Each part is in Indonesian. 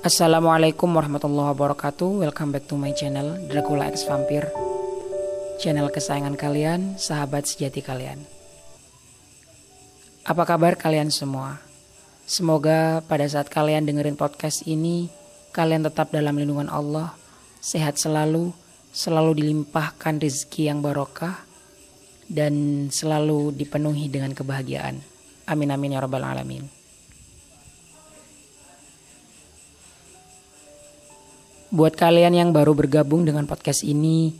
Assalamualaikum warahmatullahi wabarakatuh. Welcome back to my channel Dracula X Vampire Channel kesayangan kalian, sahabat sejati kalian. Apa kabar kalian semua? Semoga pada saat kalian dengerin podcast ini Kalian tetap dalam lindungan Allah Sehat selalu Selalu dilimpahkan rezeki yang barokah Dan selalu dipenuhi dengan kebahagiaan. Amin amin ya rabbal alamin Buat kalian yang baru bergabung dengan podcast ini,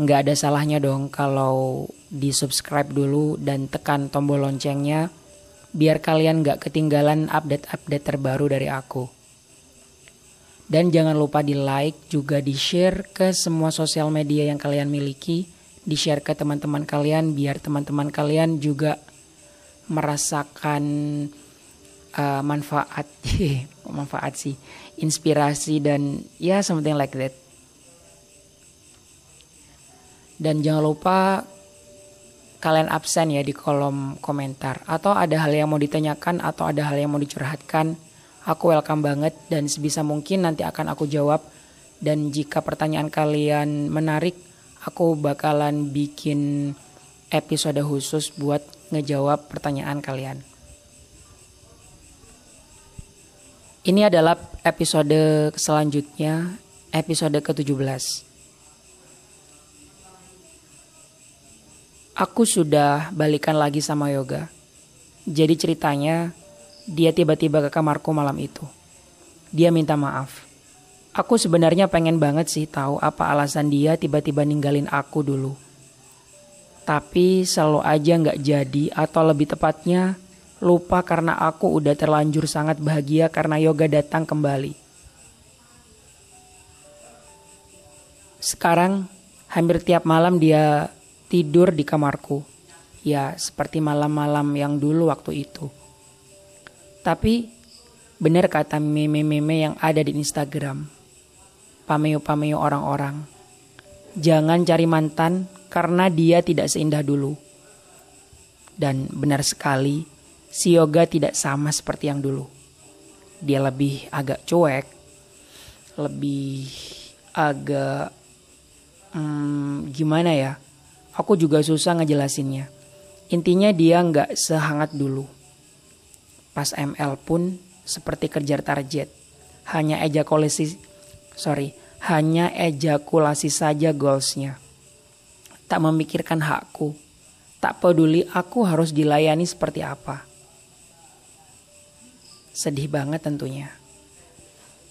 nggak ada salahnya dong kalau di subscribe dulu dan tekan tombol loncengnya, biar kalian nggak ketinggalan update-update terbaru dari aku. Dan jangan lupa di like juga di share ke semua sosial media yang kalian miliki, di share ke teman-teman kalian biar teman-teman kalian juga merasakan uh, manfaat manfaat sih. Inspirasi dan ya something like that. Dan jangan lupa kalian absen ya di kolom komentar. Atau ada hal yang mau ditanyakan atau ada hal yang mau dicurhatkan aku welcome banget. Dan sebisa mungkin nanti akan aku jawab. Dan jika pertanyaan kalian menarik aku bakalan bikin episode khusus buat ngejawab pertanyaan kalian Ini adalah episode selanjutnya, episode ke-17. Aku sudah balikan lagi sama Yoga. Jadi ceritanya, dia tiba-tiba ke kamarku malam itu. Dia minta maaf. Aku sebenarnya pengen banget sih tahu apa alasan dia tiba-tiba ninggalin aku dulu. Tapi selalu aja nggak jadi atau lebih tepatnya lupa karena aku udah terlanjur sangat bahagia karena yoga datang kembali. Sekarang hampir tiap malam dia tidur di kamarku. Ya, seperti malam-malam yang dulu waktu itu. Tapi benar kata meme-meme yang ada di Instagram. Pameo-pameo orang-orang. Jangan cari mantan karena dia tidak seindah dulu. Dan benar sekali, si Yoga tidak sama seperti yang dulu. Dia lebih agak cuek, lebih agak hmm, gimana ya? Aku juga susah ngejelasinnya. Intinya dia nggak sehangat dulu. Pas ML pun seperti kejar target. Hanya ejakulasi, sorry, hanya ejakulasi saja goalsnya. Tak memikirkan hakku. Tak peduli aku harus dilayani seperti apa Sedih banget tentunya.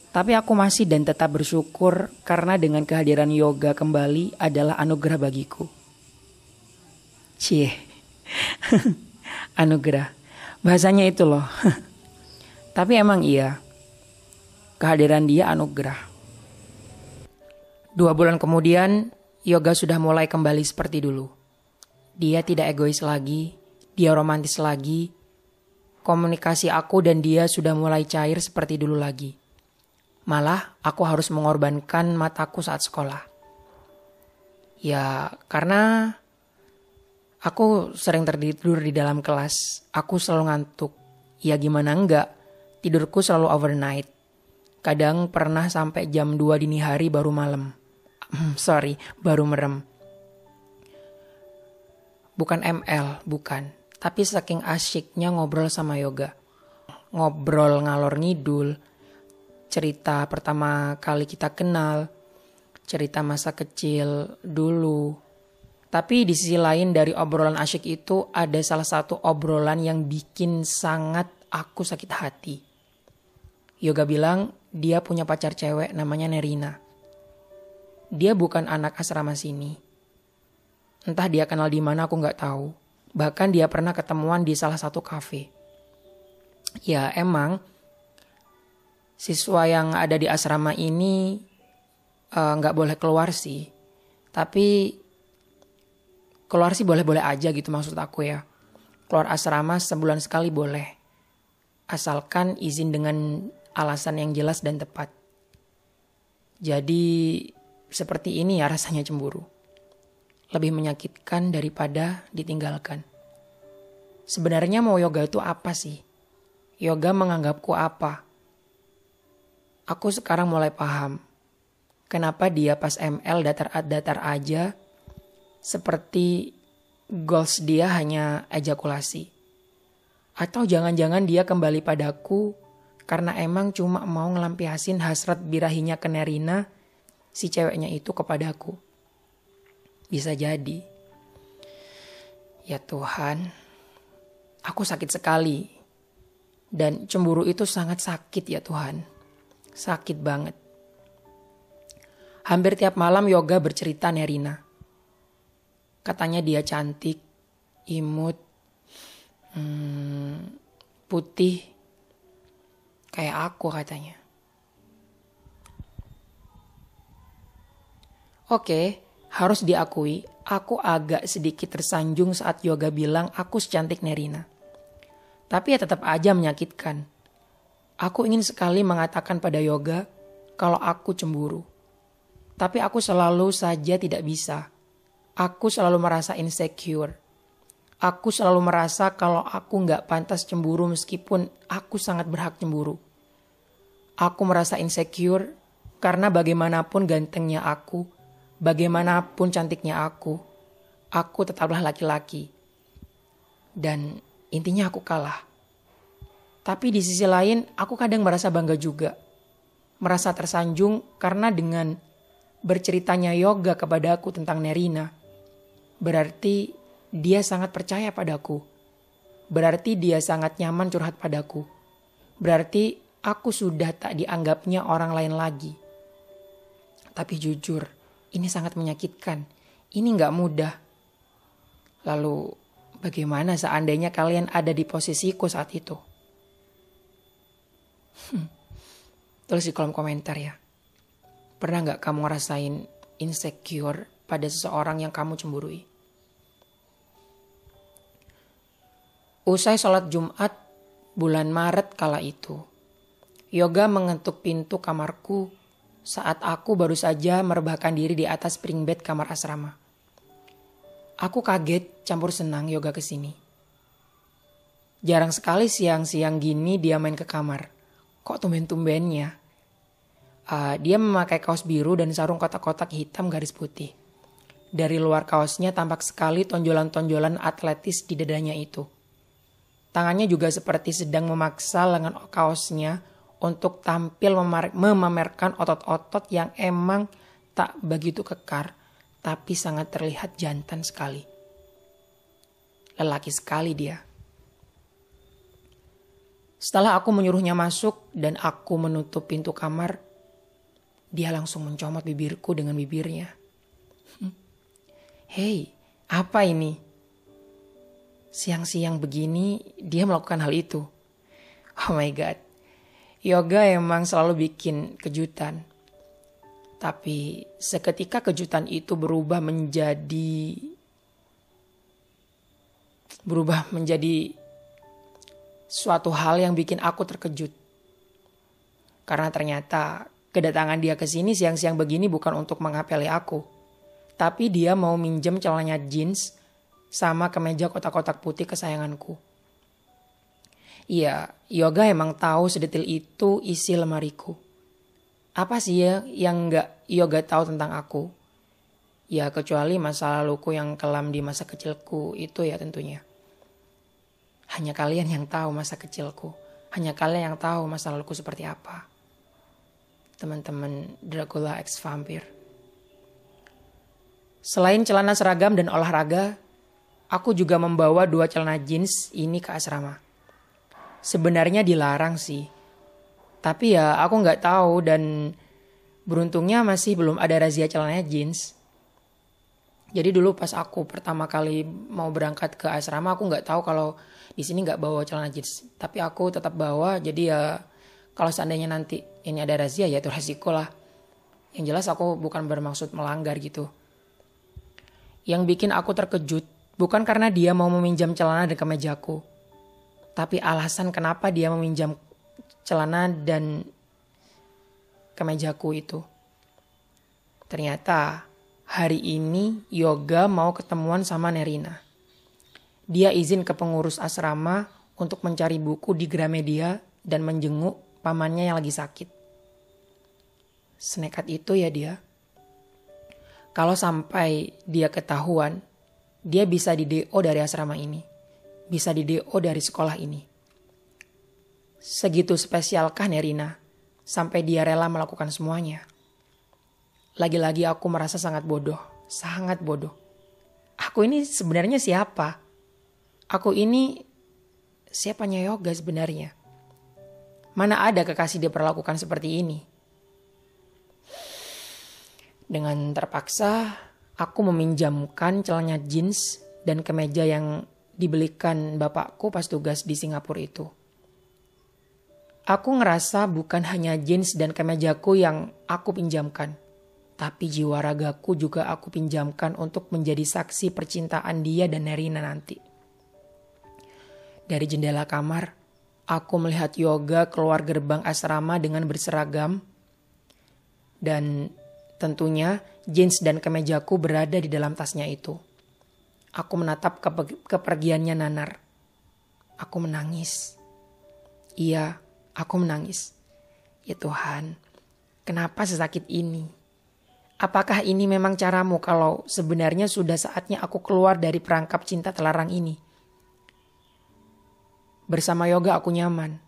Tapi aku masih dan tetap bersyukur karena dengan kehadiran yoga kembali adalah anugerah bagiku. Cie. anugerah. Bahasanya itu loh. Tapi emang iya. Kehadiran dia anugerah. Dua bulan kemudian, Yoga sudah mulai kembali seperti dulu. Dia tidak egois lagi, dia romantis lagi, komunikasi aku dan dia sudah mulai cair seperti dulu lagi. Malah aku harus mengorbankan mataku saat sekolah. Ya karena aku sering tertidur di dalam kelas. Aku selalu ngantuk. Ya gimana enggak, tidurku selalu overnight. Kadang pernah sampai jam 2 dini hari baru malam. Sorry, baru merem. Bukan ML, bukan. Tapi saking asyiknya ngobrol sama yoga. Ngobrol ngalor ngidul. Cerita pertama kali kita kenal. Cerita masa kecil dulu. Tapi di sisi lain dari obrolan asyik itu ada salah satu obrolan yang bikin sangat aku sakit hati. Yoga bilang dia punya pacar cewek namanya Nerina. Dia bukan anak asrama sini. Entah dia kenal di mana aku nggak tahu. Bahkan dia pernah ketemuan di salah satu kafe. Ya emang siswa yang ada di asrama ini eh, nggak uh, boleh keluar sih. Tapi keluar sih boleh-boleh aja gitu maksud aku ya. Keluar asrama sebulan sekali boleh. Asalkan izin dengan alasan yang jelas dan tepat. Jadi seperti ini ya rasanya cemburu lebih menyakitkan daripada ditinggalkan. Sebenarnya mau yoga itu apa sih? yoga menganggapku apa. Aku sekarang mulai paham kenapa dia pas ML datar-datar aja seperti goals dia hanya ejakulasi. Atau jangan-jangan dia kembali padaku karena emang cuma mau ngelampiasin hasrat birahinya ke Nerina si ceweknya itu kepadaku. Bisa jadi. Ya Tuhan, aku sakit sekali. Dan cemburu itu sangat sakit ya Tuhan. Sakit banget. Hampir tiap malam Yoga bercerita Nerina. Katanya dia cantik, imut, hmm, putih, kayak aku katanya. Oke, harus diakui, aku agak sedikit tersanjung saat Yoga bilang aku secantik Nerina. Tapi ya tetap aja menyakitkan. Aku ingin sekali mengatakan pada Yoga kalau aku cemburu. Tapi aku selalu saja tidak bisa. Aku selalu merasa insecure. Aku selalu merasa kalau aku nggak pantas cemburu meskipun aku sangat berhak cemburu. Aku merasa insecure karena bagaimanapun gantengnya aku, bagaimanapun cantiknya aku, aku tetaplah laki-laki. Dan intinya aku kalah. Tapi di sisi lain, aku kadang merasa bangga juga. Merasa tersanjung karena dengan berceritanya yoga kepada aku tentang Nerina, berarti dia sangat percaya padaku. Berarti dia sangat nyaman curhat padaku. Berarti aku sudah tak dianggapnya orang lain lagi. Tapi jujur, ini sangat menyakitkan. Ini nggak mudah. Lalu bagaimana seandainya kalian ada di posisiku saat itu? Hmm. Tulis di kolom komentar ya. Pernah nggak kamu ngerasain insecure pada seseorang yang kamu cemburui? Usai sholat Jumat bulan Maret kala itu, Yoga mengetuk pintu kamarku saat aku baru saja merebahkan diri di atas spring bed kamar asrama. Aku kaget campur senang yoga ke sini. Jarang sekali siang-siang gini dia main ke kamar. Kok tumben-tumbennya? Uh, dia memakai kaos biru dan sarung kotak-kotak hitam garis putih. Dari luar kaosnya tampak sekali tonjolan-tonjolan atletis di dadanya itu. Tangannya juga seperti sedang memaksa lengan kaosnya untuk tampil memamerkan otot-otot yang emang tak begitu kekar, tapi sangat terlihat jantan sekali. Lelaki sekali dia. Setelah aku menyuruhnya masuk dan aku menutup pintu kamar, dia langsung mencomot bibirku dengan bibirnya. Hei, apa ini? Siang-siang begini dia melakukan hal itu. Oh my god, yoga emang selalu bikin kejutan. Tapi seketika kejutan itu berubah menjadi berubah menjadi suatu hal yang bikin aku terkejut. Karena ternyata kedatangan dia ke sini siang-siang begini bukan untuk mengapeli aku. Tapi dia mau minjem celananya jeans sama kemeja kotak-kotak putih kesayanganku. Iya, Yoga emang tahu sedetil itu isi lemariku. Apa sih ya yang nggak Yoga tahu tentang aku? Ya kecuali masa laluku yang kelam di masa kecilku itu ya tentunya. Hanya kalian yang tahu masa kecilku. Hanya kalian yang tahu masa laluku seperti apa. Teman-teman Dracula X Vampire. Selain celana seragam dan olahraga, aku juga membawa dua celana jeans ini ke asrama sebenarnya dilarang sih. Tapi ya aku nggak tahu dan beruntungnya masih belum ada razia celana jeans. Jadi dulu pas aku pertama kali mau berangkat ke asrama aku nggak tahu kalau di sini nggak bawa celana jeans. Tapi aku tetap bawa jadi ya kalau seandainya nanti ini ada razia ya itu resiko lah. Yang jelas aku bukan bermaksud melanggar gitu. Yang bikin aku terkejut bukan karena dia mau meminjam celana dan kemejaku tapi alasan kenapa dia meminjam celana dan kemejaku itu. Ternyata hari ini Yoga mau ketemuan sama Nerina. Dia izin ke pengurus asrama untuk mencari buku di Gramedia dan menjenguk pamannya yang lagi sakit. Senekat itu ya dia. Kalau sampai dia ketahuan, dia bisa di DO dari asrama ini. Bisa di DO dari sekolah ini. Segitu spesialkah Nerina sampai dia rela melakukan semuanya? Lagi-lagi aku merasa sangat bodoh, sangat bodoh. Aku ini sebenarnya siapa? Aku ini siapanya yoga sebenarnya? Mana ada kekasih diperlakukan seperti ini? Dengan terpaksa, aku meminjamkan celananya jeans dan kemeja yang dibelikan bapakku pas tugas di Singapura itu. Aku ngerasa bukan hanya jeans dan kemejaku yang aku pinjamkan, tapi jiwa ragaku juga aku pinjamkan untuk menjadi saksi percintaan dia dan Nerina nanti. Dari jendela kamar, aku melihat Yoga keluar gerbang asrama dengan berseragam. Dan tentunya jeans dan kemejaku berada di dalam tasnya itu. Aku menatap ke kepergiannya Nanar. Aku menangis. Iya, aku menangis. Ya Tuhan, kenapa sesakit ini? Apakah ini memang caramu kalau sebenarnya sudah saatnya aku keluar dari perangkap cinta terlarang ini? Bersama yoga aku nyaman.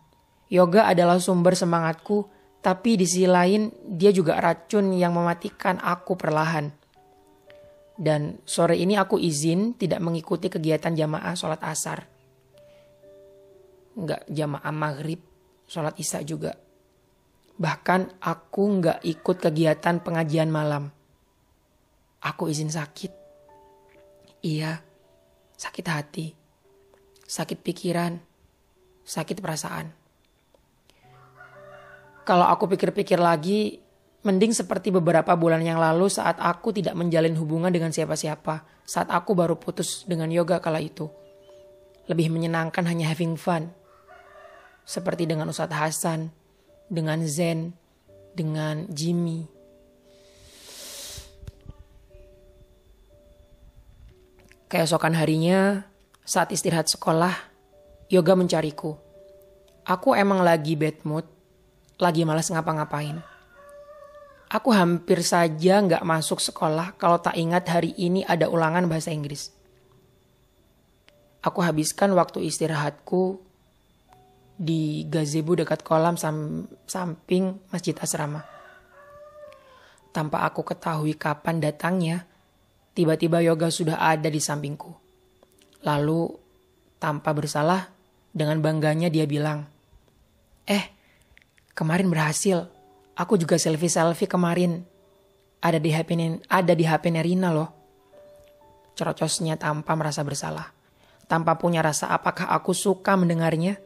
Yoga adalah sumber semangatku, tapi di sisi lain dia juga racun yang mematikan aku perlahan. Dan sore ini aku izin tidak mengikuti kegiatan jamaah sholat asar. Nggak jamaah maghrib, sholat isya juga. Bahkan aku nggak ikut kegiatan pengajian malam. Aku izin sakit. Iya, sakit hati, sakit pikiran, sakit perasaan. Kalau aku pikir-pikir lagi, mending seperti beberapa bulan yang lalu saat aku tidak menjalin hubungan dengan siapa-siapa, saat aku baru putus dengan yoga kala itu. Lebih menyenangkan hanya having fun. Seperti dengan Ustadz Hasan, dengan Zen, dengan Jimmy. Keesokan harinya, saat istirahat sekolah, Yoga mencariku. Aku emang lagi bad mood, lagi malas ngapa-ngapain. Aku hampir saja nggak masuk sekolah kalau tak ingat hari ini ada ulangan bahasa Inggris. Aku habiskan waktu istirahatku di gazebo dekat kolam sam samping masjid asrama. Tanpa aku ketahui kapan datangnya, tiba-tiba yoga sudah ada di sampingku. Lalu, tanpa bersalah, dengan bangganya dia bilang, Eh, kemarin berhasil. Aku juga selfie-selfie kemarin. Ada di HP ada di HP Nerina loh. Cerocosnya tanpa merasa bersalah. Tanpa punya rasa apakah aku suka mendengarnya.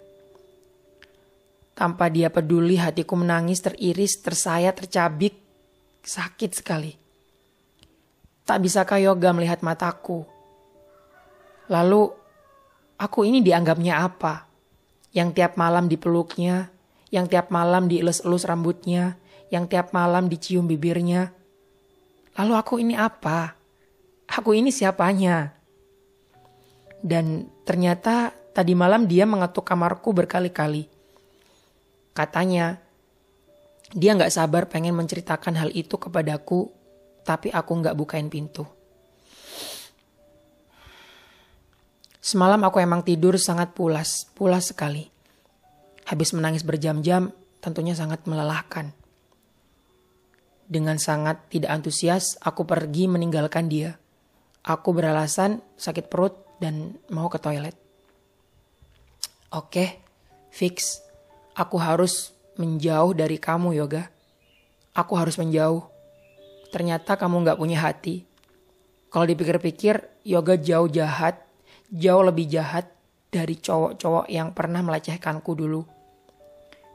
Tanpa dia peduli hatiku menangis teriris, tersayat, tercabik. Sakit sekali. Tak bisakah yoga melihat mataku? Lalu Aku ini dianggapnya apa? Yang tiap malam dipeluknya, yang tiap malam dielus-elus rambutnya, yang tiap malam dicium bibirnya. Lalu aku ini apa? Aku ini siapanya? Dan ternyata tadi malam dia mengetuk kamarku berkali-kali. Katanya, dia nggak sabar pengen menceritakan hal itu kepadaku, tapi aku nggak bukain pintu. Semalam aku emang tidur sangat pulas, pulas sekali. Habis menangis berjam-jam, tentunya sangat melelahkan. Dengan sangat tidak antusias, aku pergi meninggalkan dia. Aku beralasan sakit perut dan mau ke toilet. Oke, fix. Aku harus menjauh dari kamu, Yoga. Aku harus menjauh. Ternyata kamu gak punya hati. Kalau dipikir-pikir, Yoga jauh jahat jauh lebih jahat dari cowok-cowok yang pernah melecehkanku dulu.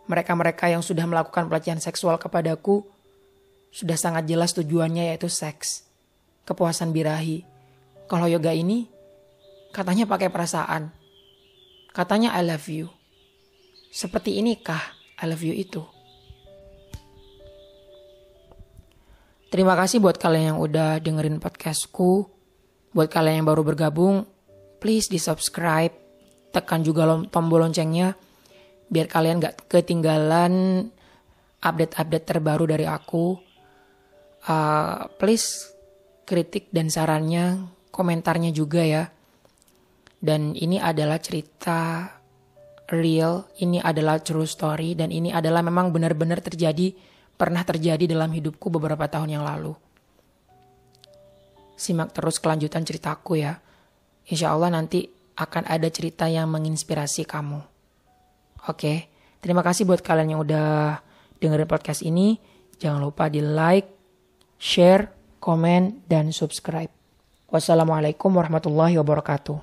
Mereka-mereka yang sudah melakukan pelecehan seksual kepadaku sudah sangat jelas tujuannya yaitu seks, kepuasan birahi. Kalau yoga ini katanya pakai perasaan. Katanya I love you. Seperti inikah I love you itu? Terima kasih buat kalian yang udah dengerin podcastku. Buat kalian yang baru bergabung, please di subscribe, tekan juga tombol loncengnya biar kalian gak ketinggalan update-update terbaru dari aku. Uh, please kritik dan sarannya, komentarnya juga ya. Dan ini adalah cerita real, ini adalah true story dan ini adalah memang benar-benar terjadi, pernah terjadi dalam hidupku beberapa tahun yang lalu. Simak terus kelanjutan ceritaku ya. Insya Allah nanti akan ada cerita yang menginspirasi kamu. Oke, terima kasih buat kalian yang udah dengerin podcast ini. Jangan lupa di like, share, komen, dan subscribe. Wassalamualaikum warahmatullahi wabarakatuh.